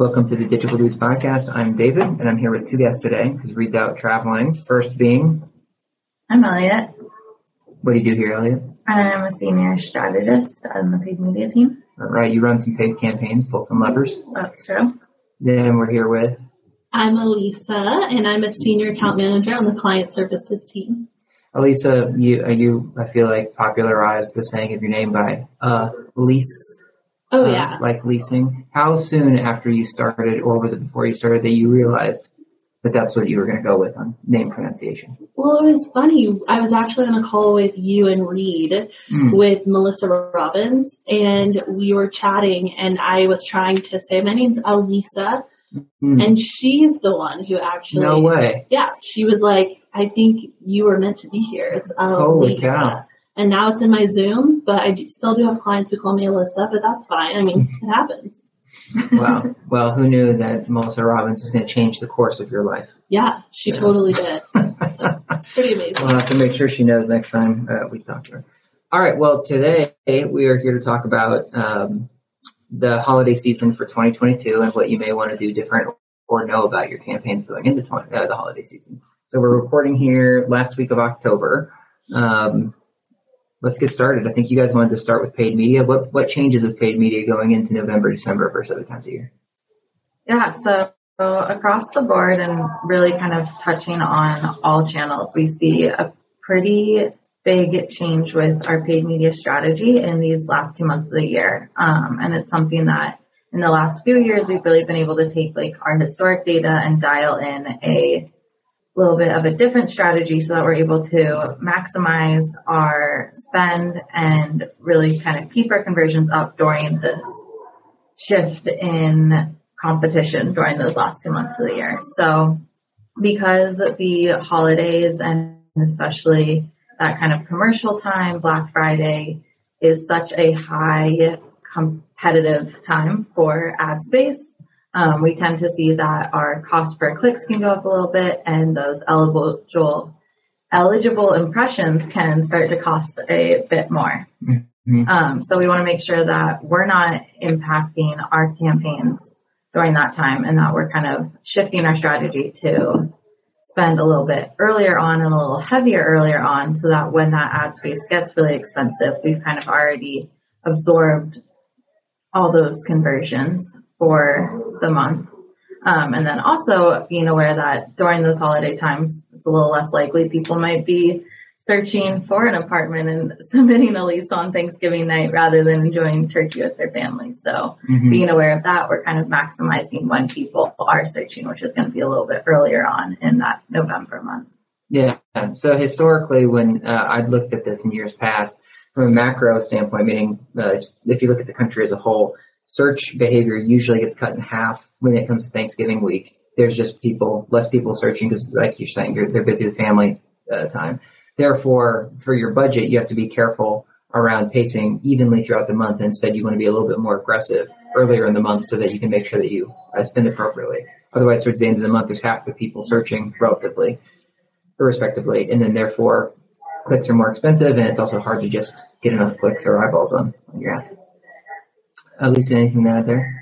Welcome to the Digital Dudes podcast. I'm David, and I'm here with two guests today because Reed's out traveling. First being, I'm Eliot. what do you do here, Eliot? I'm a senior strategist on the paid media team. All right, you run some paid campaigns, pull some levers. That's true. Then we're here with, I'm Allysa, and I'm a senior account manager on the client services team. Allysa. You, uh, you, I feel like popularized the saying of your name by uh, lease. Oh uh, yeah, like leasing. How soon after you started, or was it before you started, that you realized that that's what you were going to go with on name pronunciation? well, it was funny. I was actually on a call with you and Reed Mm. with Melissa Robbins, and we were chatting, and I was trying to say my name's Allysa, Mm. and she's the one who actually. no way. Yeah, she was like, "I think you were meant to be here." It's cow. And now it's in my Zoom, but I still do have clients who call me Alyssa, but that's fine. I mean, it happens. Wow. Well, who knew that Melissa Robbins was going to change the course of your life? Yeah, she Yeah. totally did. So it's pretty amazing. We'll have to make sure she knows next time uh, we talk to her. All right. Well, today we are here to talk about um, the holiday season for 2022 and what you may want to do different or know about your campaigns going into 20, uh, the holiday season. So we're recording here last week of October. Um, let's get started. I think you guys wanted to start with paid media. What what changes with paid media going into November, December versus other times of year? Yeah, so, so across the board and really kind of touching on all channels, we see a pretty big change with our paid media strategy in these last two months of the year. Um, and it's something that in the last few years, we've really been able to take like our historic data and dial in a little bit of a different strategy so that we're able to maximize our spend and really kind of keep our conversions up during this shift in competition during those last two months of the year. So, because the holidays and especially that kind of commercial time, Black Friday, is such a high competitive time for ad space, um, we tend to see that our cost per clicks can go up a little bit, and those eligible eligible impressions can start to cost a bit more. Mhm. Um, so we want to make sure that we're not impacting our campaigns during that time, and that we're kind of shifting our strategy to spend a little bit earlier on and a little heavier earlier on, so that when that ad space gets really expensive, we've kind of already absorbed all those conversions for the month. Um, and then also being aware that during those holiday times, it's a little less likely people might be searching for an apartment and submitting a lease on Thanksgiving night rather than enjoying turkey with their families. So Mhm. being aware of that, we're kind of maximizing when people are searching, which is going to be a little bit earlier on in that November month. Yeah. So historically, when uh, I'd looked at this in years past, from a macro standpoint, meaning uh, if you look at the country as a whole, search behavior usually gets cut in half when it comes to Thanksgiving week. There's just people, less people searching because, like you're saying, you're, they're busy with family uh, time. Therefore, for your budget, you have to be careful around pacing evenly throughout the month. Instead, you want to be a little bit more aggressive earlier in the month so that you can make sure that you uh, spend appropriately. Otherwise, towards the end of the month, there's half the people searching relatively respectively, and then therefore clicks are more expensive, and it's also hard to just get enough clicks or eyeballs on, on your ads. At least anything to add there?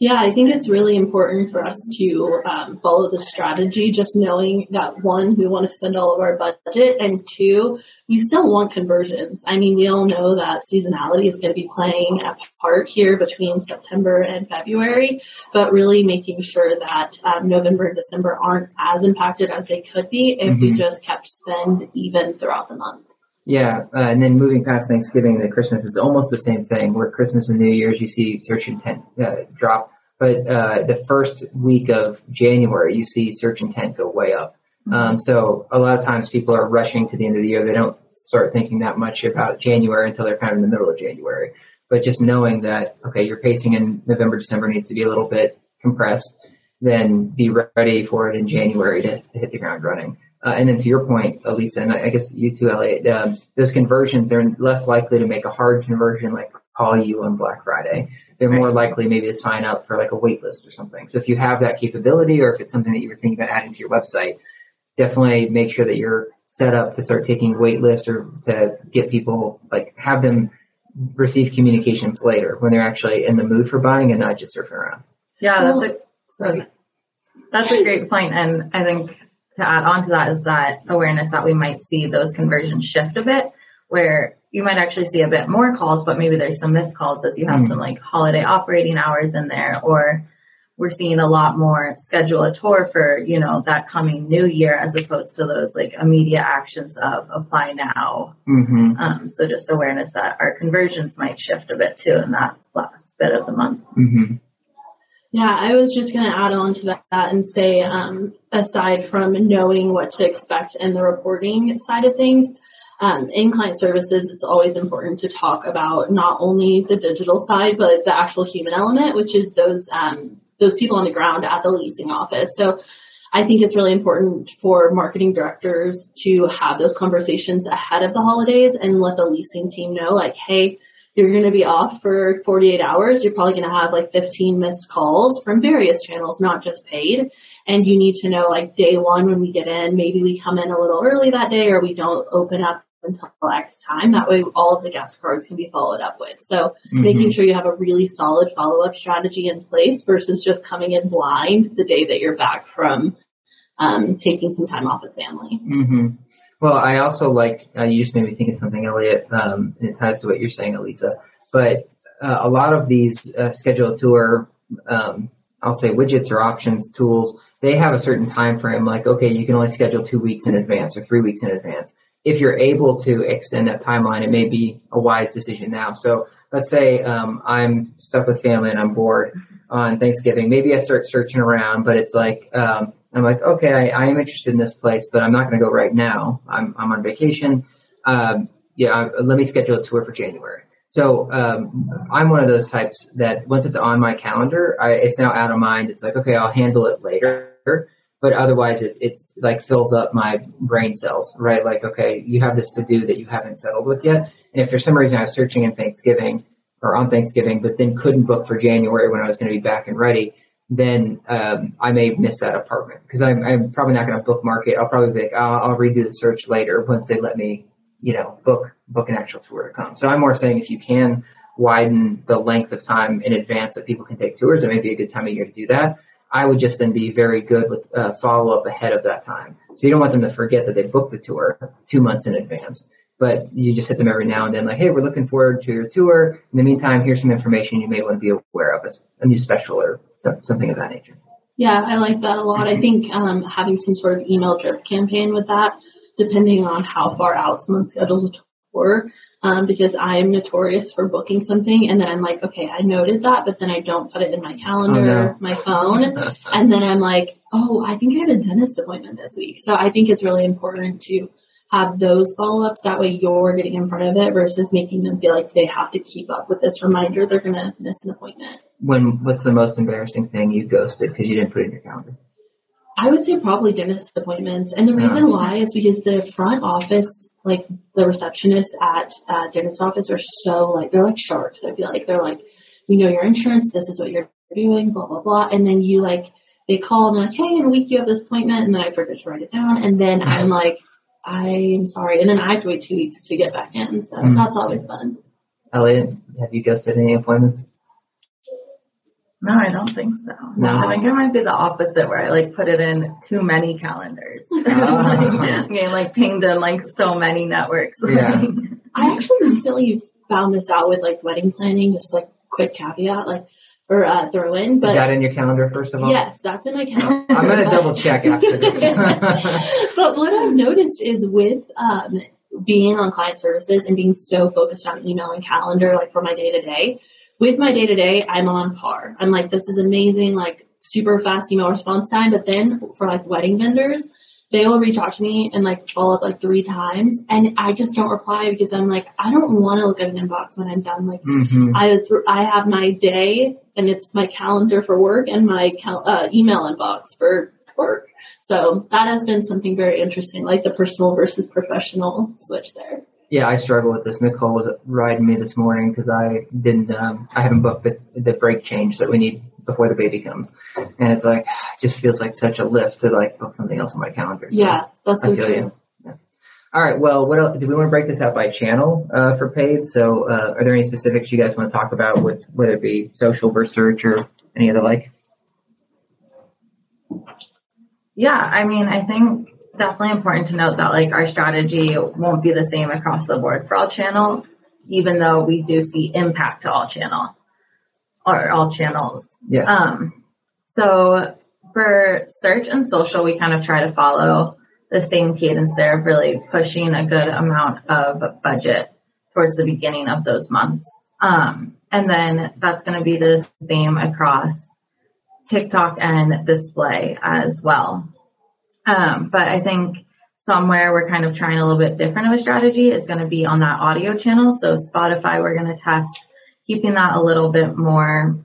Yeah, I think it's really important for us to um, follow the strategy, just knowing that one, we want to spend all of our budget, and two, we still want conversions. I mean, we all know that seasonality is going to be playing a part here between September and February, but really making sure that um, November and December aren't as impacted as they could be if we Mhm. just kept spend even throughout the month. Yeah, uh, and then moving past Thanksgiving to Christmas, it's almost the same thing. Where Christmas and New Year's, you see search intent uh, drop, but uh, the first week of January, you see search intent go way up. Um, so a lot of times people are rushing to the end of the year. They don't start thinking that much about January until they're kind of in the middle of January. But just knowing that okay, your pacing in November, December needs to be a little bit compressed, then be ready for it in January to, to hit the ground running. Uh, and then to your point, Allysa, and I, I guess you too, Eliot, uh, those conversions—they're less likely to make a hard conversion like call you on Black Friday. They're more likely maybe to sign up for like a wait list or something. So if you have that capability or if it's something that you were thinking about adding to your website, definitely make sure that you're set up to start taking wait lists or to get people like have them receive communications later when they're actually in the mood for buying and not just surfing around. Yeah, that's a sorry. That's a great point, and I think to add on to that is that awareness that we might see those conversions shift a bit, where you might actually see a bit more calls, but maybe there's some missed calls as you have mm. some like holiday operating hours in there, or we're seeing a lot more schedule a tour for you know that coming new year as opposed to those like immediate actions of apply now mm-hmm. um, so just awareness that our conversions might shift a bit too in that last bit of the month mm-hmm. Yeah i was just going to add on to that and say um, aside from knowing what to expect in the reporting side of things um, in client services, it's always important to talk about not only the digital side, but the actual human element, which is those um, those people on the ground at the leasing office. So I think it's really important for marketing directors to have those conversations ahead of the holidays and let the leasing team know, like, hey, you're going to be off for 48 hours. You're probably going to have like 15 missed calls from various channels, not just paid. And you need to know, like, day one when we get in, maybe we come in a little early that day or we don't open up until X time. That way, all of the guest cards can be followed up with. So, mm-hmm. making sure you have a really solid follow up strategy in place versus just coming in blind the day that you're back from um, taking some time off with family. Mm-hmm. Well, I also like, uh, you just made me think of something, Eliot, um, and it ties to what you're saying, Allysa. But uh, a lot of these uh, schedule tour, um, I'll say widgets or options tools, they have a certain time frame. Like, okay, you can only schedule two weeks in advance or three weeks in advance if you're able to extend that timeline, it may be a wise decision now. So let's say um, I'm stuck with family and I'm bored on Thanksgiving. Maybe I start searching around, but it's like um, I'm like, okay, I, I, am interested in this place, but I'm not going to go right now. I'm I'm on vacation. Um, yeah, let me schedule a tour for January. So um, I'm one of those types that once it's on my calendar, I, it's now out of mind. It's like, okay, I'll handle it later but otherwise it, it's like fills up my brain cells, right? Like, okay, you have this to do that you haven't settled with yet. And if for some reason I was searching in Thanksgiving or on Thanksgiving, but then couldn't book for January when I was going to be back and ready, then um, I may miss that apartment because I'm, I'm, probably not going to bookmark it. I'll probably be like, I'll, redo the search later once they let me, you know, book book an actual tour to come. So I'm more saying if you can widen the length of time in advance that people can take tours, it may be a good time of year to do that. I would just then be very good with uh, follow up ahead of that time. So you don't want them to forget that they booked a tour two months in advance, but you just hit them every now and then, like, hey, we're looking forward to your tour. In the meantime, here's some information you may want to be aware of, a, new special or something of that nature. Yeah, I like that a lot. I think um, having some sort of email drip campaign with that, depending on how far out someone schedules a tour, um, because I am notorious for booking something and then I'm like, okay, I noted that, but then I don't put it in my calendar, oh, no. my phone, and then I'm like, oh, I think I have a dentist appointment this week. So I think it's really important to have those follow ups. That way you're getting in front of it versus making them feel like they have to keep up with this reminder they're going to miss an appointment. When what's the most embarrassing thing you ghosted because you didn't put it in your calendar? I would say probably dentist appointments. And the reason why is because the front office, like the receptionists at uh, dentist office are so like, they're like sharks. I feel like they're like, you know, your insurance, this is what you're doing, blah, blah, blah. And then you like, they call and like, hey, in a week you have this appointment. And then I forget to write it down. And then I'm like, I'm sorry. And then I have to wait two weeks to get back in. So mm-hmm. that's always fun. Eliot, have you ghosted any appointments? No, I don't think so. No. I think it might be the opposite where I like put it in too many calendars. Oh. like, getting like pinged in like so many networks. Yeah. I actually recently found this out with like wedding planning, just like quick caveat, like or uh, throw in. But Is that in your calendar first of all? Yes, that's in my calendar. I'm going to double check after this. but what I've noticed is with um, being on client services and being so focused on email and calendar, like for my day to day, with my day to day, I'm on par. I'm like, this is amazing, like super fast email response time. But then for like wedding vendors, they will reach out to me and like follow up like three times, and I just don't reply because I'm like, I don't want to look at an inbox when I'm done. Like, mm-hmm. I th- I have my day, and it's my calendar for work and my cal- uh, email inbox for work. So that has been something very interesting, like the personal versus professional switch there. Yeah, I struggle with this. Nicole was riding me this morning because I didn't. Um, I haven't booked the, the brake change that we need before the baby comes, and it's like it just feels like such a lift to like book something else on my calendar. So yeah, that's so I feel true. You. Yeah. All right. Well, what else, do we want to break this out by channel uh, for paid? So, uh, are there any specifics you guys want to talk about with whether it be social versus search or any other like? Yeah, I mean, I think definitely important to note that like our strategy won't be the same across the board for all channel, even though we do see impact to all channel or all channels. Yeah. Um, so for search and social, we kind of try to follow the same cadence there of really pushing a good amount of budget towards the beginning of those months. Um, and then that's going to be the same across TikTok and display as well. Um, but I think somewhere we're kind of trying a little bit different of a strategy is going to be on that audio channel. So Spotify, we're going to test keeping that a little bit more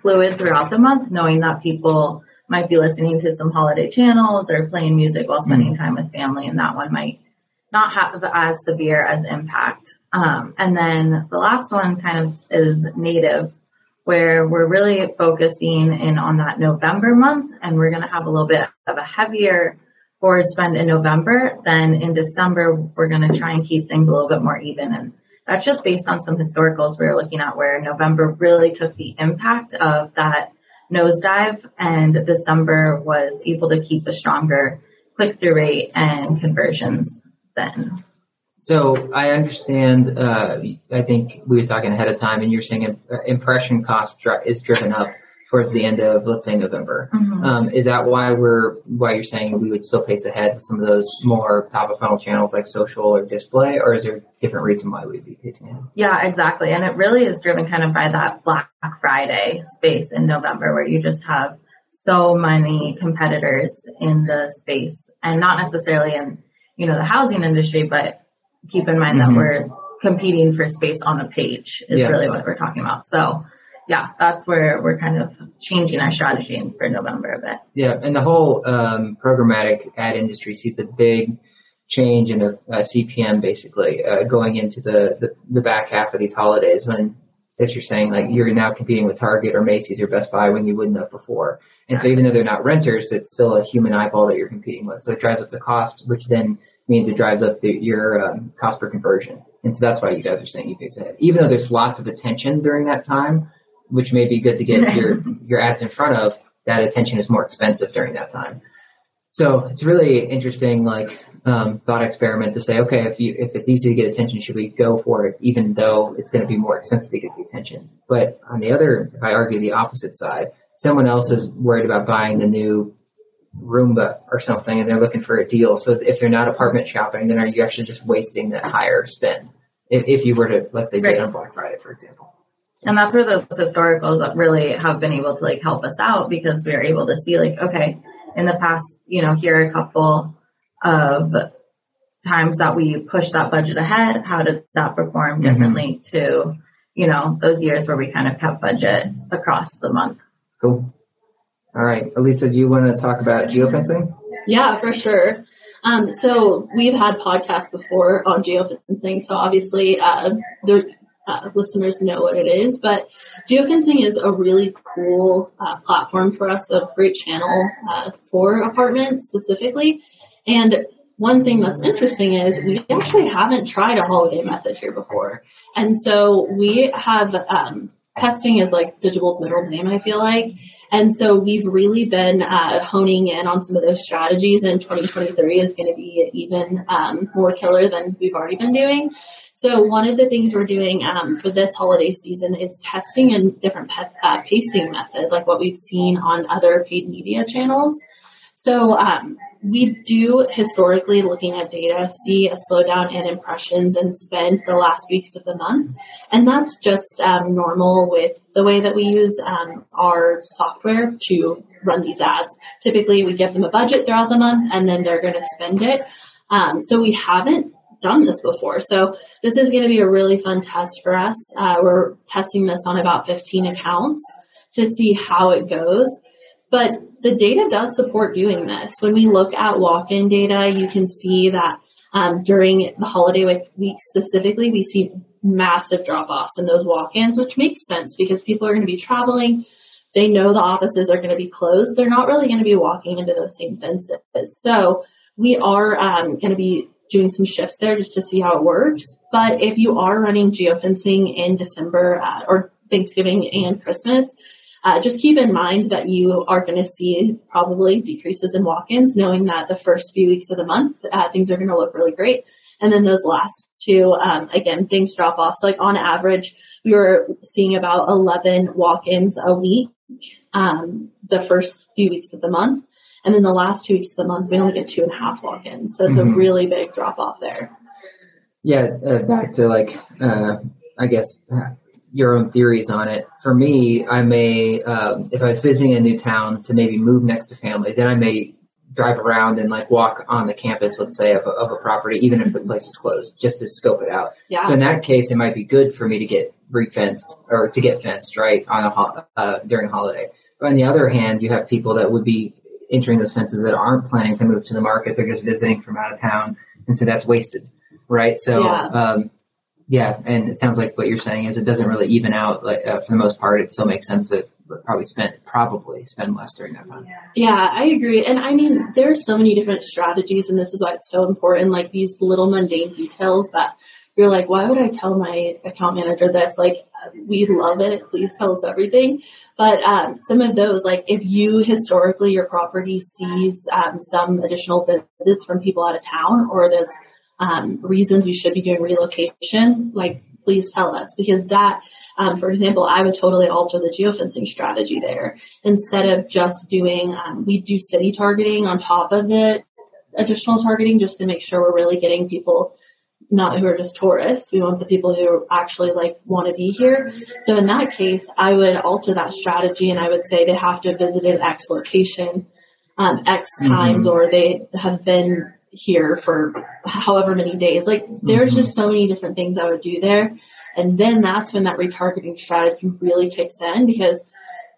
fluid throughout the month, knowing that people might be listening to some holiday channels or playing music while spending mm-hmm. time with family, and that one might not have as severe as impact. Um, and then the last one kind of is native, where we're really focusing in on that November month, and we're going to have a little bit of a heavier forward spend in November. Then in December, we're going to try and keep things a little bit more even. And that's just based on some historicals we are looking at where November really took the impact of that nosedive, and December was able to keep a stronger click through rate and conversions then. So I understand. Uh, I think we were talking ahead of time, and you're saying impression cost is driven up towards the end of, let's say, November. Mm-hmm. Um, is that why we're why you're saying we would still pace ahead with some of those more top of funnel channels like social or display, or is there a different reason why we'd be pacing ahead? Yeah, exactly, and it really is driven kind of by that Black Friday space in November, where you just have so many competitors in the space, and not necessarily in you know the housing industry, but keep in mind mm-hmm. that we're competing for space on the page is yeah. really what we're talking about. So yeah, that's where we're kind of changing our strategy for November a bit. Yeah, and the whole um, programmatic ad industry sees a big change in the uh, CPM basically uh, going into the, the, the back half of these holidays when as you're saying like you're now competing with Target or Macy's or Best Buy when you wouldn't have before. And so even though they're not renters, it's still a human eyeball that you're competing with. So it drives up the cost, which then means it drives up the, your um, cost per conversion. And so that's why you guys are saying you pace ahead. Even though there's lots of attention during that time, which may be good to get your, your ads in front of, that attention is more expensive during that time. So it's really interesting, like um, thought experiment to say, okay, if you if it's easy to get attention, should we go for it, even though it's going to be more expensive to get the attention? But on the other, if I argue the opposite side, someone else is worried about buying the new Roomba or something and they're looking for a deal. So if they're not apartment shopping, then are you actually just wasting that higher spend? If, if you were to, let's say, right. get on Black Friday, for example. And that's where those historicals really have been able to like help us out because we are able to see like, okay, in the past, you know, here are a couple of times that we pushed that budget ahead. How did that perform mm-hmm. differently mm-hmm. to, you know, those years where we kind of kept budget across the month? Cool. All right, Allysa, do you want to talk about geofencing? Yeah, for sure. Um, so we've had podcasts before on geofencing, so obviously uh, the uh, listeners know what it is. But geofencing is a really cool uh, platform for us, a great channel uh, for apartments specifically. And one thing that's interesting is we actually haven't tried a holiday method here before, and so we have um, testing is like Digible's middle name. I feel like. And so we've really been uh, honing in on some of those strategies, and 2023 is going to be even um, more killer than we've already been doing. So one of the things we're doing um, for this holiday season is testing a different uh, pacing method, like what we've seen on other paid media channels. So um, we do historically, looking at data, see a slowdown in impressions and spend the last weeks of the month. And that's just um, normal with the way that we use um, our software to run these ads. Typically, we give them a budget throughout the month and then they're going to spend it. Um, so we haven't done this before. So this is going to be a really fun test for us. Uh, we're testing this on about 15 accounts to see how it goes. But the data does support doing this. When we look at walk in data, you can see that um, during the holiday week, specifically, we see massive drop offs in those walk ins, which makes sense because people are going to be traveling. They know the offices are going to be closed. They're not really going to be walking into those same fences. So we are um, going to be doing some shifts there just to see how it works. But if you are running geofencing in December uh, or Thanksgiving and Christmas, uh, just keep in mind that you are going to see probably decreases in walk ins, knowing that the first few weeks of the month, uh, things are going to look really great. And then those last two, um, again, things drop off. So, like on average, we were seeing about 11 walk ins a week um, the first few weeks of the month. And then the last two weeks of the month, we only get two and a half walk ins. So, it's mm-hmm. a really big drop off there. Yeah, uh, back to like, uh, I guess, your own theories on it. For me, I may, um, if I was visiting a new town to maybe move next to family, then I may drive around and like walk on the campus, let's say, of a, of a property, even if the place is closed, just to scope it out. Yeah. So in that case, it might be good for me to get refenced or to get fenced, right, on a ho- uh, during a holiday. But on the other hand, you have people that would be entering those fences that aren't planning to move to the market; they're just visiting from out of town, and so that's wasted, right? So. Yeah. Um, yeah, and it sounds like what you're saying is it doesn't really even out. Like, uh, for the most part, it still makes sense to probably spend probably spend less during that time. Yeah, I agree. And I mean, there are so many different strategies, and this is why it's so important. Like these little mundane details that you're like, why would I tell my account manager this? Like, we love it. Please tell us everything. But um, some of those, like if you historically your property sees um, some additional visits from people out of town, or there's um, reasons we should be doing relocation, like please tell us because that, um, for example, I would totally alter the geofencing strategy there instead of just doing. Um, we do city targeting on top of the additional targeting just to make sure we're really getting people not who are just tourists. We want the people who actually like want to be here. So in that case, I would alter that strategy and I would say they have to visit an X location um, X times mm-hmm. or they have been here for however many days. Like there's mm-hmm. just so many different things I would do there. And then that's when that retargeting strategy really kicks in because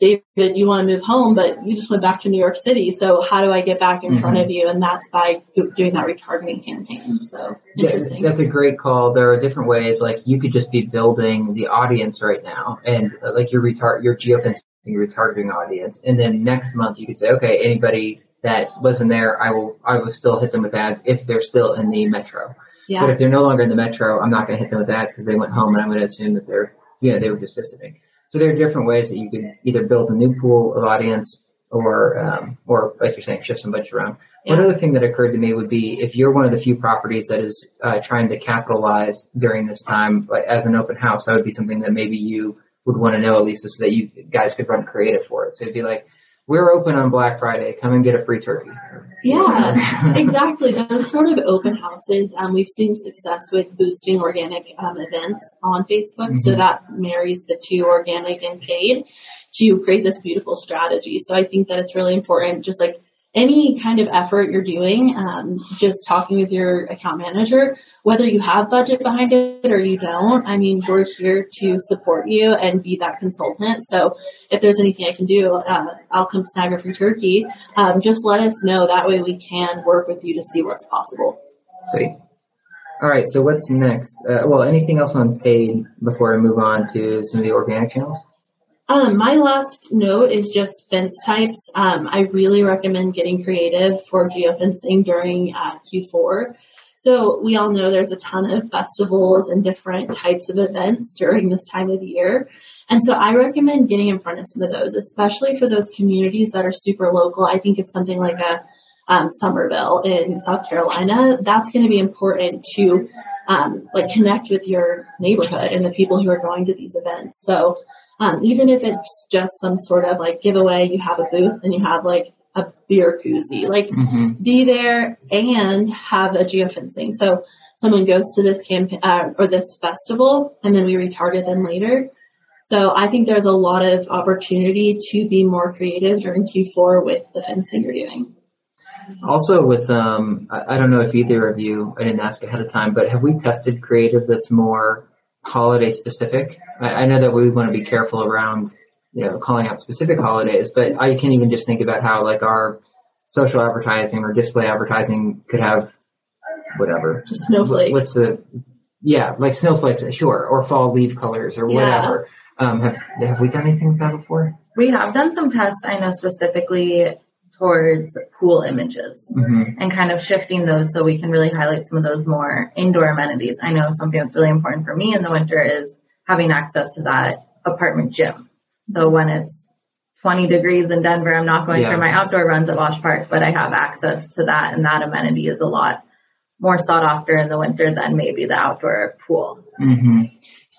David, you want to move home, but you just went back to New York City. So how do I get back in mm-hmm. front of you? And that's by doing that retargeting campaign. So interesting. Yeah, that's a great call. There are different ways. Like you could just be building the audience right now, and uh, like your retar your geofencing retargeting audience, and then next month you could say, okay, anybody that wasn't there, I will I will still hit them with ads if they're still in the metro. Yeah. But if they're no longer in the metro, I'm not going to hit them with ads because they went home, and I'm going to assume that they're yeah you know, they were just visiting. So there are different ways that you could either build a new pool of audience or um, or like you're saying, shift some budget around. Yeah. One other thing that occurred to me would be if you're one of the few properties that is uh, trying to capitalize during this time as an open house, that would be something that maybe you would want to know at least so that you guys could run creative for it. So it'd be like we're open on Black Friday. Come and get a free turkey. Yeah, exactly. Those sort of open houses, um, we've seen success with boosting organic um, events on Facebook. Mm-hmm. So that marries the two organic and paid to create this beautiful strategy. So I think that it's really important, just like any kind of effort you're doing, um, just talking with your account manager, whether you have budget behind it or you don't. I mean, we're here to support you and be that consultant. So if there's anything I can do, uh, I'll come snag a free turkey. Um, just let us know. That way we can work with you to see what's possible. Sweet. All right. So what's next? Uh, well, anything else on paid before I move on to some of the organic channels? Um, my last note is just fence types. Um, I really recommend getting creative for geofencing during uh, Q4. So we all know there's a ton of festivals and different types of events during this time of year. And so I recommend getting in front of some of those, especially for those communities that are super local. I think it's something like a um, Summerville in South Carolina. That's going to be important to um, like connect with your neighborhood and the people who are going to these events. So um, even if it's just some sort of like giveaway, you have a booth and you have like a beer koozie, like mm-hmm. be there and have a geofencing. So someone goes to this campaign uh, or this festival and then we retarget them later. So I think there's a lot of opportunity to be more creative during Q4 with the fencing you're doing. Also, with um, I, I don't know if either of you, I didn't ask ahead of time, but have we tested creative that's more holiday specific. I, I know that we want to be careful around you know calling out specific holidays, but I can even just think about how like our social advertising or display advertising could have whatever. Snowflake. What's the yeah, like snowflakes, sure, or fall leaf colors or Yeah. whatever. Um, have have we done anything with that before? We have done some tests, I know specifically towards pool images hmm and kind of shifting those so we can really highlight some of those more indoor amenities. I know something that's really important for me in the winter is having access to that apartment gym. So when it's 20 degrees in Denver, I'm not going Yeah. for my outdoor runs at Wash Park, but I have access to that, and that amenity is a lot more sought after in the winter than maybe the outdoor pool. hmm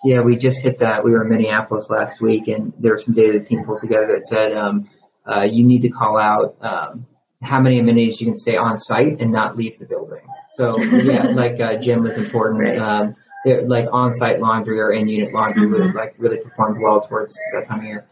Yeah, we just hit that. We were in Minneapolis last week, and there was some data the team pulled together that said um, uh, you need to call out um, how many amenities you can stay on site and not leave the building. So yeah, like uh, gym was important. Right. Um, it- like on-site laundry or in-unit laundry would Mhm. like really performed well towards that time of year.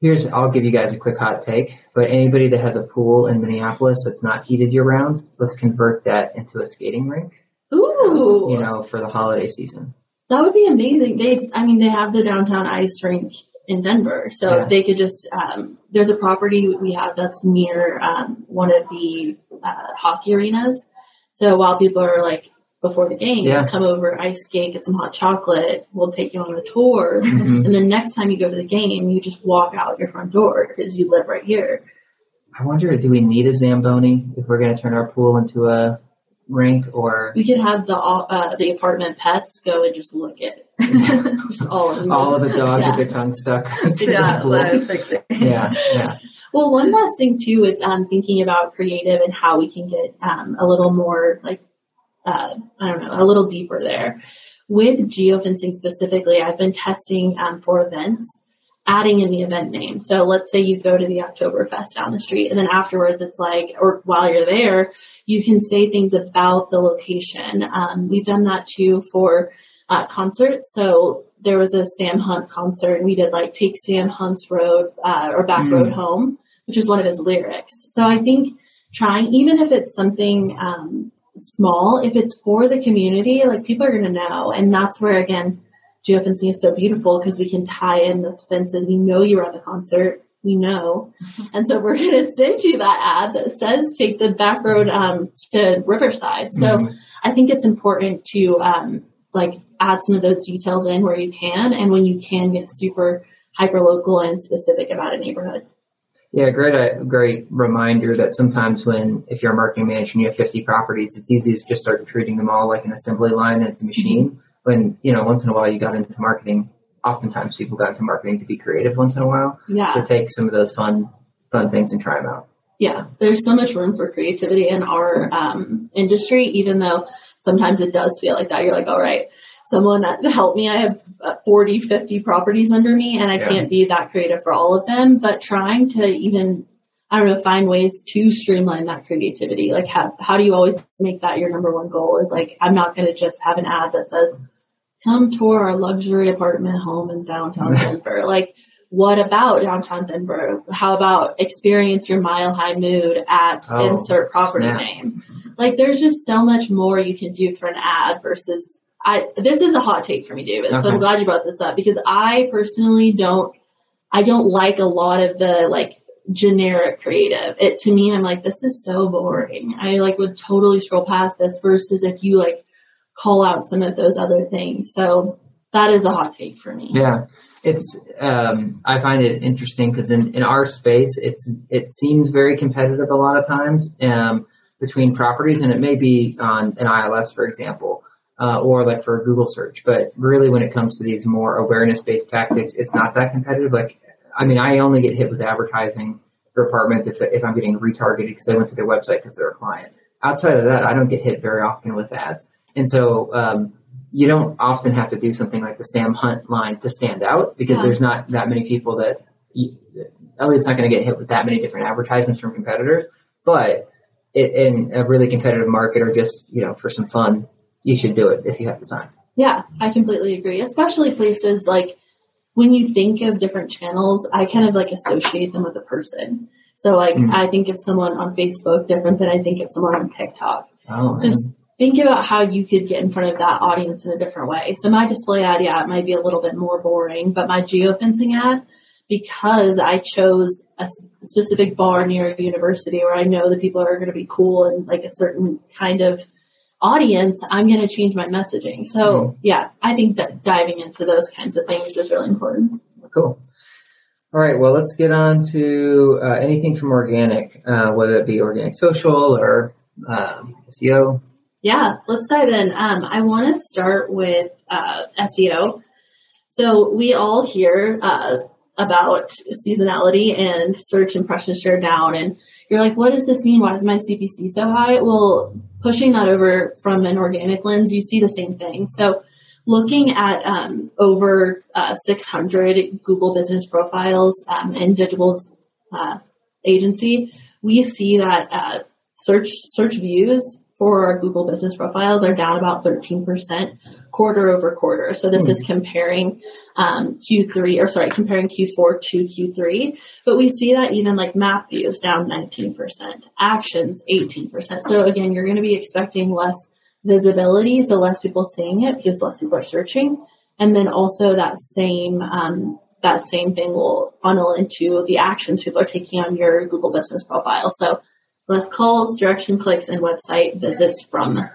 Here's I'll give you guys a quick hot take. But anybody that has a pool in Minneapolis that's not heated year round, let's convert that into a skating rink. Ooh, You know, for the holiday season. that would be amazing. They, I mean, they have the downtown ice rink in Denver, so Yeah. they could just. Um, there's a property we have that's near um, one of the uh, hockey arenas. So while people are like before the game, Yeah. come over, ice skate, get some hot chocolate. We'll take you on a tour. Mhm. And then next time you go to the game, you just walk out your front door because you live right here. I wonder, do we need a Zamboni if we're going to turn our pool into a rink or We could have the uh, the apartment pets go and just look at just all of all of the dogs Yeah. with their tongue stuck into yeah, the pool? I was picturing. Yeah, yeah. Well, one last thing too is um, thinking about creative and how we can get um, a little more like uh, I don't know, a little deeper there. With geofencing specifically, I've been testing um, for events, adding in the event name. So let's say you go to the Oktoberfest down the street, and then afterwards it's like, or while you're there, you can say things about the location. Um, we've done that too for uh, concerts. So there was a Sam Hunt concert, and we did like take Sam Hunt's road uh, or back Mm. road home, which is one of his lyrics. So I think trying, even if it's something um, small, if it's for the community, like people are going to know, and that's where again geofencing is so beautiful because we can tie in those fences. We know you were at the concert. We know. And so we're going to send you that ad that says take the back road um, to Riverside. So Mhm. I think it's important to um, like add some of those details in where you can, and when you can get super hyper local and specific about a neighborhood. Yeah, great, great reminder that sometimes when, if you're a marketing manager and you have 50 properties, it's easy to just start treating them all like an assembly line and it's a machine. When, you know, once in a while you got into marketing, oftentimes people got into marketing to be creative once in a while. Yeah, So take some of those fun, fun things and try them out. yeah. There's so much room for creativity in our um, industry, even though sometimes it does feel like that. You're like, all right, someone to help me. I have uh, 40, 50 properties under me, and I Yeah. can't be that creative for all of them. But trying to even I don't know, find ways to streamline that creativity. Like, how, how do you always make that your number one goal? Is like, I'm not going to just have an ad that says, come tour our luxury apartment home in downtown Denver. Like, what about downtown Denver? How about experience your mile high mood at Oh, insert property snap. name? Like, there's just so much more you can do for an ad versus. I this is a hot take for me, David. So I'm glad you brought this up because I personally don't. I don't like a lot of the like generic creative. It to me, I'm like, this is so boring. I like would totally scroll past this versus if you like call out some of those other things. So that is a hot take for me. Yeah, it's. Um, I find it interesting because in, in our space, it's it seems very competitive a lot of times um, between properties, and it may be on an ILS, for example, uh, or like for a Google search. But really, when it comes to these more awareness based tactics, it's not that competitive. Like, I mean, I only get hit with advertising for apartments if if I'm getting retargeted because I went to their website because they're a client. Outside of that, I don't get hit very often with ads, and so. Um, you don't often have to do something like the Sam Hunt line to stand out because Yeah. there's not that many people that you, Eliot's not going to get hit with that many different advertisements from competitors. But it, in a really competitive market or just you know for some fun, you should do it if you have the time. Yeah, I completely agree. Especially places like when you think of different channels, I kind of like associate them with a person. So like Mhm. I think of someone on Facebook different than I think of someone on TikTok. Oh. Just think about how you could get in front of that audience in a different way. So my display ad, yeah, it might be a little bit more boring, but my geofencing ad, because I chose a specific bar near a university where I know the people are going to be cool and like a certain kind of audience, I'm going to change my messaging. So, mm-hmm. yeah, I think that diving into those kinds of things is really important. Cool. All right, well, let's get on to uh, anything from organic, uh, whether it be organic social or um, SEO. Yeah, let's dive in. Um, I want to start with uh, SEO. So we all hear uh, about seasonality and search impression share down, and you're like, what does this mean? Why is my CPC so high? Well, pushing that over from an organic lens, you see the same thing. So looking at um, over uh, 600 Google business profiles um, and uh, agency, we see that uh, search search views for our Google business profiles are down about 13% quarter over quarter. So this is comparing um, Q3 or sorry, comparing Q4 to Q3. But we see that even like map views down 19%, actions 18%. So again, you're going to be expecting less visibility, so less people seeing it because less people are searching. And then also that same um, that same thing will funnel into the actions people are taking on your Google business profile. So less calls, direction clicks, and website visits from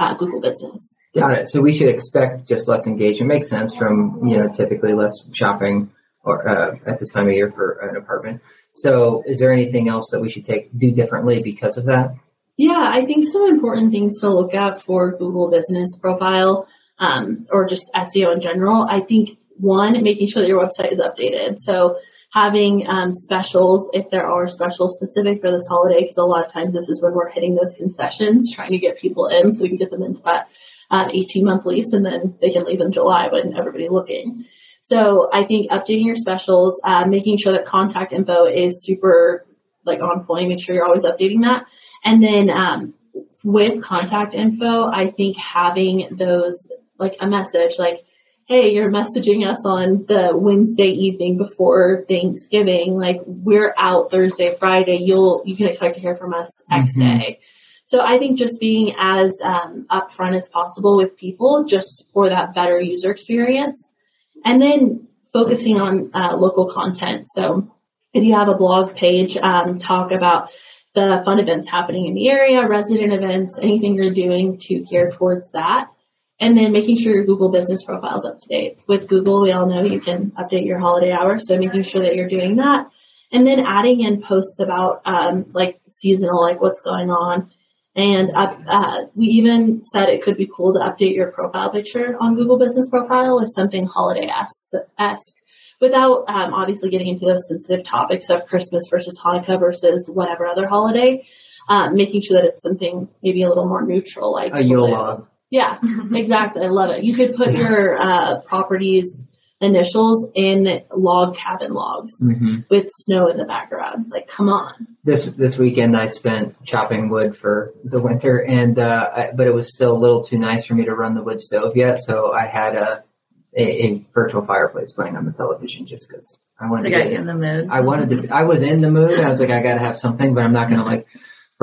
uh, Google Business. Got it. So we should expect just less engagement. Makes sense from you know typically less shopping or uh, at this time of year for an apartment. So is there anything else that we should take do differently because of that? Yeah, I think some important things to look at for Google Business Profile um, or just SEO in general. I think one, making sure that your website is updated. So having um, specials if there are specials specific for this holiday, because a lot of times this is when we're hitting those concessions, trying to get people in so we can get them into that um, 18 month lease and then they can leave in July when everybody's looking. So I think updating your specials, uh, making sure that contact info is super like on point, make sure you're always updating that. And then um, with contact info, I think having those like a message like, hey, you're messaging us on the Wednesday evening before Thanksgiving. Like we're out Thursday, Friday. You'll you can expect to hear from us next mm-hmm. day. So I think just being as um, upfront as possible with people, just for that better user experience, and then focusing on uh, local content. So if you have a blog page, um, talk about the fun events happening in the area, resident events, anything you're doing to gear towards that. And then making sure your Google business profile is up to date. With Google, we all know you can update your holiday hours. So making sure that you're doing that. And then adding in posts about um, like seasonal, like what's going on. And uh, we even said it could be cool to update your profile picture on Google Business Profile with something holiday esque without um, obviously getting into those sensitive topics of Christmas versus Hanukkah versus whatever other holiday. Um, making sure that it's something maybe a little more neutral, like a Yule log. Yeah, exactly. I love it. You could put your uh, properties initials in log cabin logs mm-hmm. with snow in the background. Like, come on. This this weekend I spent chopping wood for the winter, and uh, I, but it was still a little too nice for me to run the wood stove yet. So I had a a, a virtual fireplace playing on the television just because I wanted to get in the mood. I wanted to. I was in the mood. I was like, I got to have something, but I'm not going to like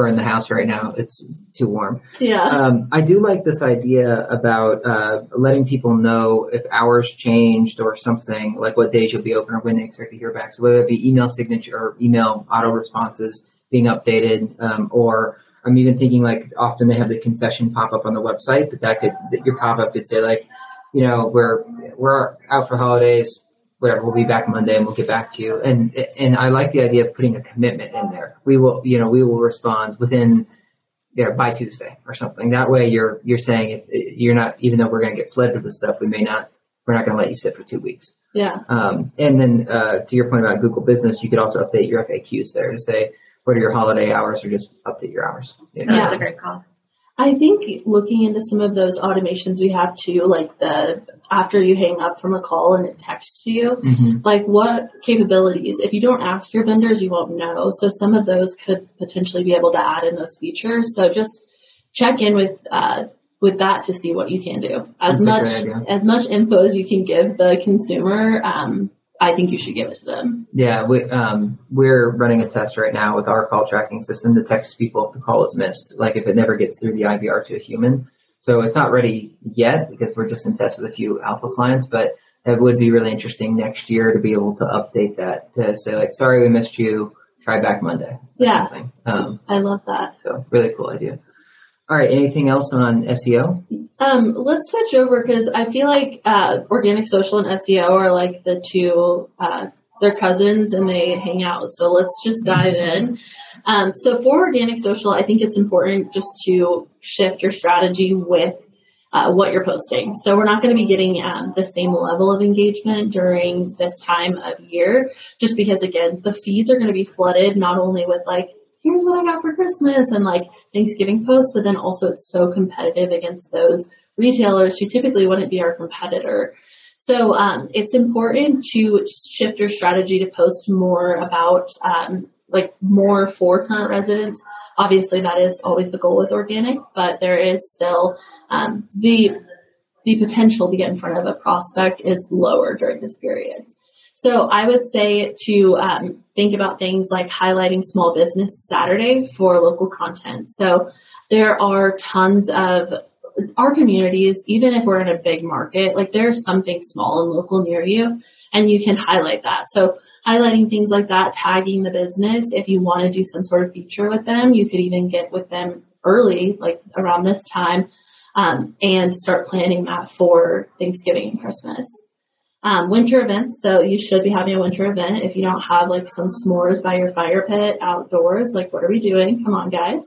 burn the house right now. It's too warm. Yeah. Um, I do like this idea about uh, letting people know if hours changed or something, like what days you'll be open or when they expect to hear back. So whether it be email signature or email auto responses being updated, um, or I'm even thinking like often they have the concession pop up on the website, but that could your pop up could say like, you know, we're we're out for holidays whatever, we'll be back Monday and we'll get back to you. And and I like the idea of putting a commitment in there. We will, you know, we will respond within yeah, by Tuesday or something. That way, you're you're saying it, it, you're not, even though we're going to get flooded with stuff, we may not. We're not going to let you sit for two weeks. Yeah. Um, and then uh, to your point about Google Business, you could also update your FAQs there to say what are your holiday hours, or just update your hours. You know? That's a great call. I think looking into some of those automations we have too, like the after you hang up from a call and it texts you, mm-hmm. like what capabilities? If you don't ask your vendors, you won't know. So some of those could potentially be able to add in those features. So just check in with uh, with that to see what you can do. As That's much as much info as you can give the consumer. Um, I think you should give it to them. Yeah, we, um, we're running a test right now with our call tracking system to text people if the call is missed, like if it never gets through the IVR to a human. So it's not ready yet because we're just in test with a few alpha clients, but it would be really interesting next year to be able to update that to say like, sorry, we missed you. Try back Monday. yeah. Um, I love that. So really cool idea. All right. Anything else on SEO? Um, let's switch over because I feel like uh, organic social and SEO are like the two, uh, they're cousins and they hang out. So let's just dive in. Um, so for organic social, I think it's important just to shift your strategy with uh, what you're posting. So we're not going to be getting um, the same level of engagement during this time of year, just because again, the feeds are going to be flooded not only with like, here's what I got for Christmas and like Thanksgiving posts, but then also it's so competitive against those retailers who typically wouldn't be our competitor. So um, it's important to shift your strategy to post more about um, like more for current residents. Obviously, that is always the goal with organic, but there is still um, the the potential to get in front of a prospect is lower during this period. So I would say to um, think about things like highlighting Small Business Saturday for local content. So there are tons of our communities, even if we're in a big market, like there's something small and local near you, and you can highlight that. So highlighting things like that, tagging the business. If you want to do some sort of feature with them, you could even get with them early, like around this time, um, and start planning that for Thanksgiving and Christmas. Um, winter events. So you should be having a winter event. If you don't have like some s'mores by your fire pit outdoors, like what are we doing? Come on, guys.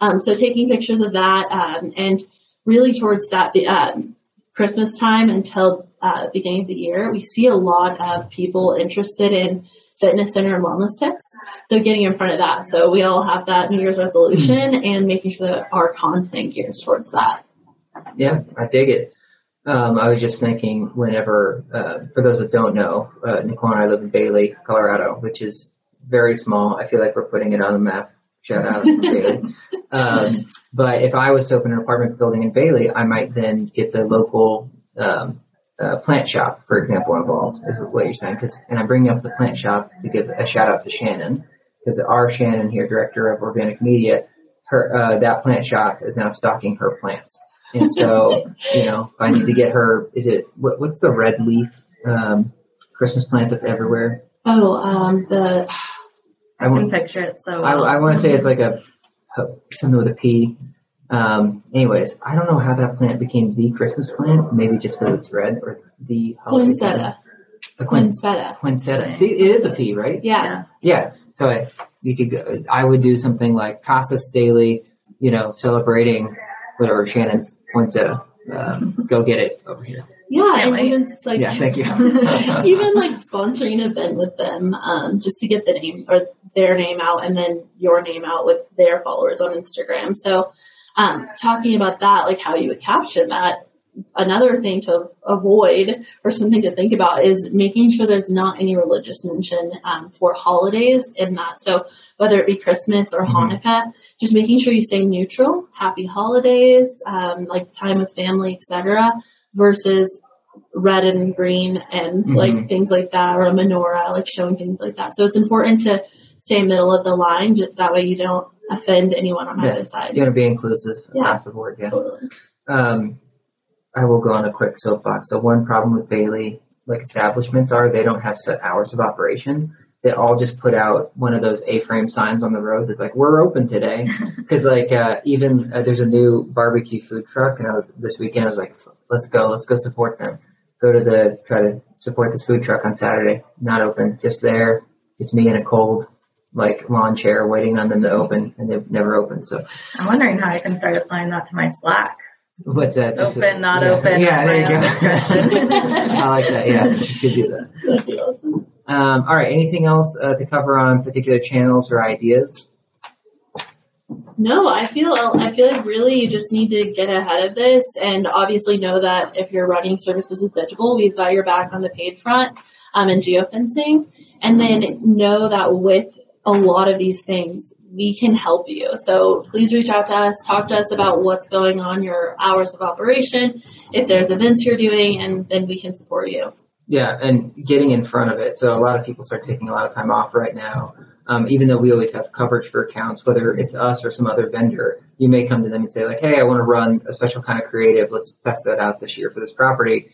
Um, so taking pictures of that um, and really towards that um, Christmas time until uh, beginning of the year, we see a lot of people interested in fitness center and wellness tips. So getting in front of that. So we all have that New Year's resolution mm-hmm. and making sure that our content gears towards that. Yeah, I dig it. Um, I was just thinking whenever, uh, for those that don't know, uh, Nicole and I live in Bailey, Colorado, which is very small. I feel like we're putting it on the map. Shout out to Bailey. Um, but if I was to open an apartment building in Bailey, I might then get the local um, uh, plant shop, for example, involved, is what you're saying. Cause, and I'm bringing up the plant shop to give a shout out to Shannon, because our Shannon here, director of organic media, her uh, that plant shop is now stocking her plants. And so, you know, I need to get her. Is it what, what's the red leaf um, Christmas plant that's everywhere? Oh, um, the I, I can picture it. So well. I, I want to say it's like a something with a P. Um, anyways, I don't know how that plant became the Christmas plant. Maybe just because it's red or the poinsettia. A poinsettia. Poinsettia. See, it is a P, right? Yeah. Yeah. So I, you could. Go, I would do something like Casa Staley. You know, celebrating whatever Shannon's poinsettia. Um, go get it over here. Yeah, and even like yeah, thank you. even like sponsoring an event with them, um, just to get the name or their name out, and then your name out with their followers on Instagram. So, um, talking about that, like how you would caption that. Another thing to avoid or something to think about is making sure there's not any religious mention um, for holidays in that. So whether it be Christmas or mm-hmm. Hanukkah, just making sure you stay neutral. Happy holidays, um, like time of family, etc versus red and green and mm-hmm. like things like that or a menorah like showing things like that so it's important to stay middle of the line just, that way you don't offend anyone on yeah. either side you want to be inclusive yeah. across the board yeah totally. um, i will go on a quick soapbox so one problem with bailey like establishments are they don't have set hours of operation they all just put out one of those A-frame signs on the road that's like "We're open today." Because like uh, even uh, there's a new barbecue food truck, and I was this weekend I was like, "Let's go, let's go support them." Go to the try to support this food truck on Saturday. Not open, just there, just me in a cold like lawn chair waiting on them to open, and they've never opened. So I'm wondering how I can start applying that to my Slack. What's that? Just open, a, not yeah. open. Yeah, there you go. I like that. Yeah, you should do that. That'd be awesome. Um, all right. Anything else uh, to cover on particular channels or ideas? No, I feel I feel like really you just need to get ahead of this, and obviously know that if you're running services with Digible, we've got your back on the paid front um, and geofencing, and then know that with a lot of these things, we can help you. So please reach out to us, talk to us about what's going on, your hours of operation, if there's events you're doing, and then we can support you. Yeah, and getting in front of it. So a lot of people start taking a lot of time off right now. Um, even though we always have coverage for accounts, whether it's us or some other vendor, you may come to them and say like, "Hey, I want to run a special kind of creative. Let's test that out this year for this property."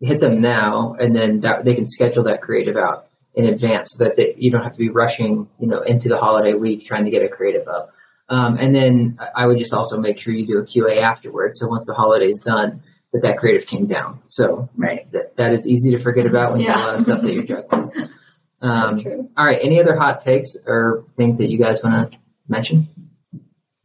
Hit them now, and then that, they can schedule that creative out in advance so that they, you don't have to be rushing, you know, into the holiday week trying to get a creative up. Um, and then I would just also make sure you do a QA afterwards. So once the holiday's done, that that creative came down. So Right. that, that is easy to forget about when you have a lot of stuff that you're juggling. Um, True. all right. Any other hot takes or things that you guys want to mention?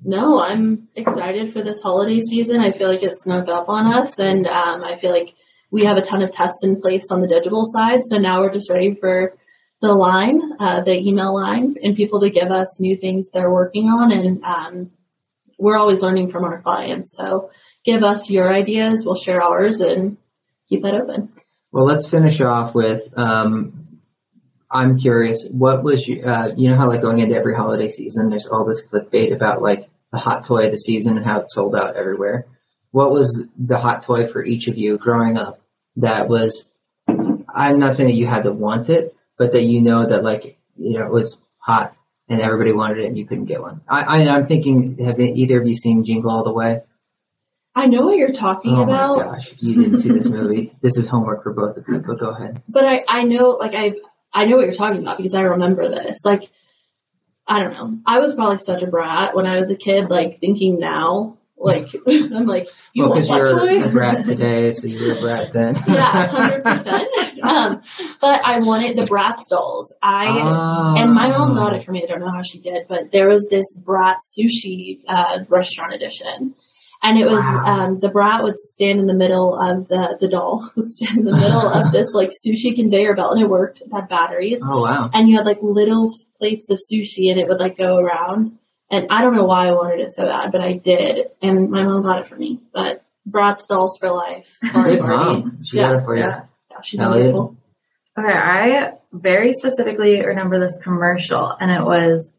No, I'm excited for this holiday season. I feel like it snuck up on us, and um, I feel like we have a ton of tests in place on the digital side. So now we're just ready for the line, uh, the email line, and people to give us new things they're working on. And um, we're always learning from our clients. So give us your ideas, we'll share ours, and keep that open. Well, let's finish off with. Um, I'm curious. What was you? Uh, you know how like going into every holiday season, there's all this clickbait about like the hot toy of the season and how it's sold out everywhere. What was the hot toy for each of you growing up? That was. I'm not saying that you had to want it, but that you know that like you know it was hot and everybody wanted it and you couldn't get one. I, I I'm thinking. Have either of you seen Jingle All the Way? I know what you're talking Oh about. my gosh! If you didn't see this movie, this is homework for both of you. But go ahead. but I, I know like I I know what you're talking about because I remember this. Like I don't know. I was probably such a brat when I was a kid, like thinking now, like I'm like, you well, want what you're toy? a brat today, so you were a brat then. yeah, hundred percent. Um, but I wanted the Bratz dolls. I Oh. and my mom got it for me. I don't know how she did, but there was this Brat sushi uh, restaurant edition. And it was Wow. um, the brat would stand in the middle of the the doll would stand in the middle of this like sushi conveyor belt, and it worked. It had batteries, Oh wow! and you had like little plates of sushi, and it would like go around. And I don't know why I wanted it so bad, but I did, and my mom got it for me. But Bratz dolls for life. Sorry, Good Barbie. mom. She got it for you. Yeah. Yeah, she's Eliot? wonderful. Okay, I very specifically remember this commercial, and it was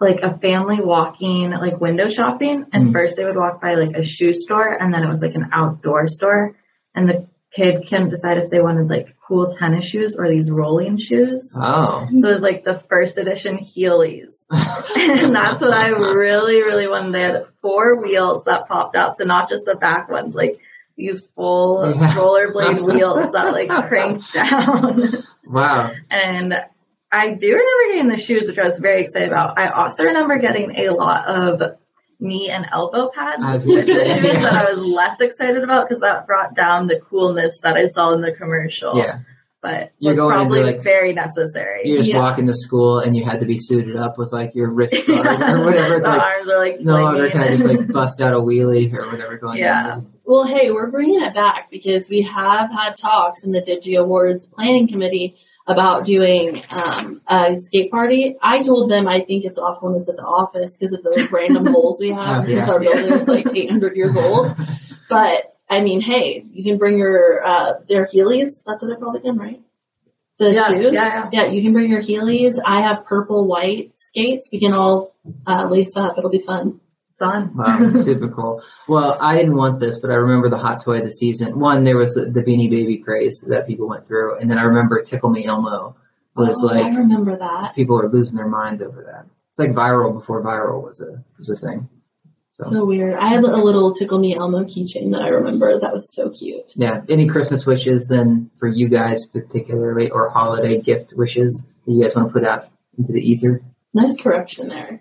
like a family walking, like window shopping. And Mm. first they would walk by like a shoe store, and then it was like an outdoor store. And the kid can decide if they wanted like cool tennis shoes or these rolling shoes. Oh. So it was like the first edition Heelys. and that's what I really, really wanted. They had four wheels that popped out. So not just the back ones, like these full Yeah. rollerblade wheels that like cranked down. wow. and I do remember getting the shoes, which I was very excited about. I also remember getting a lot of knee and elbow pads I was with gonna the say, shoes that I was less excited about because that brought down the coolness that I saw in the commercial. Yeah. But You're was going into, probably like- very necessary. You're just Yeah. walk into school and you had to be suited up with like your wrist guard or whatever. It's the like arms are like no longer can I just like bust out a wheelie or whatever going Yeah. on. Well, hey, we're bringing it back because we have had talks in the Digi Awards Planning Committee about doing um, a skate party. I told them I think it's off limits at the office because of the random holes we have Oh, since yeah. our building is like 800 years old. But I mean, hey, you can bring your uh, their Heelys. That's what they're called again, right? The Yeah, shoes. yeah, yeah. you can bring your Heelys. I have purple white skates. We can all uh, lace up. It'll be fun. It's on. Wow, super cool. Well, I didn't want this, but I remember the hot toy of the season. One, there was the, the Beanie Baby craze that people went through, and then I remember Tickle Me Elmo was Oh, like I remember that. people were losing their minds over that. It's like viral before viral was a was a thing. So, So weird. I had a little Tickle Me Elmo keychain that I remember that was so cute. yeah. Any Christmas wishes then for you guys particularly, or holiday gift wishes that you guys want to put out into the ether? Nice correction there.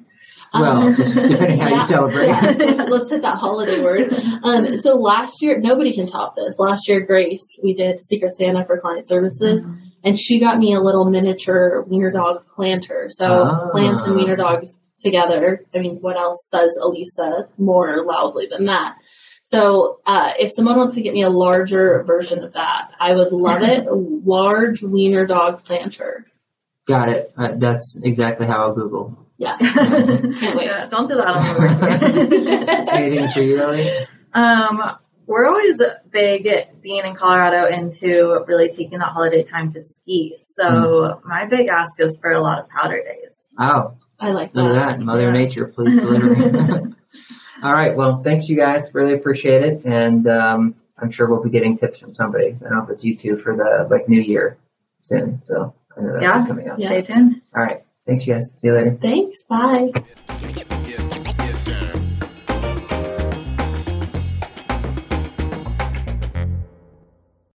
Well, Um, just depending how you celebrate. yeah. Let's, let's hit that holiday word. Um, so last year, nobody can top this. Last year, Grace, we did Secret Santa for client services, and she got me a little miniature wiener dog planter. So Ah. plants and wiener dogs together. I mean, what else says Allysa more loudly than that? So uh, if someone wants to get me a larger version of that, I would love it. A large wiener dog planter. Got it. Uh, that's exactly how I'll Google. Yeah. Can't wait. Yeah, don't do that on the. Anything for you, Ellie? Um, we're always big being in Colorado into really taking that holiday time to ski. So my big ask is for a lot of powder days. Oh, I like that. that. Mother Yeah. Nature, please deliver. All right. Well, thanks, you guys. Really appreciate it. And um, I'm sure we'll be getting tips from somebody. I don't know if it's you two for the like New Year soon. So I know that's Yeah. coming up. Yeah. Stay tuned. All right. Thanks, you guys. See you later. Thanks. Bye.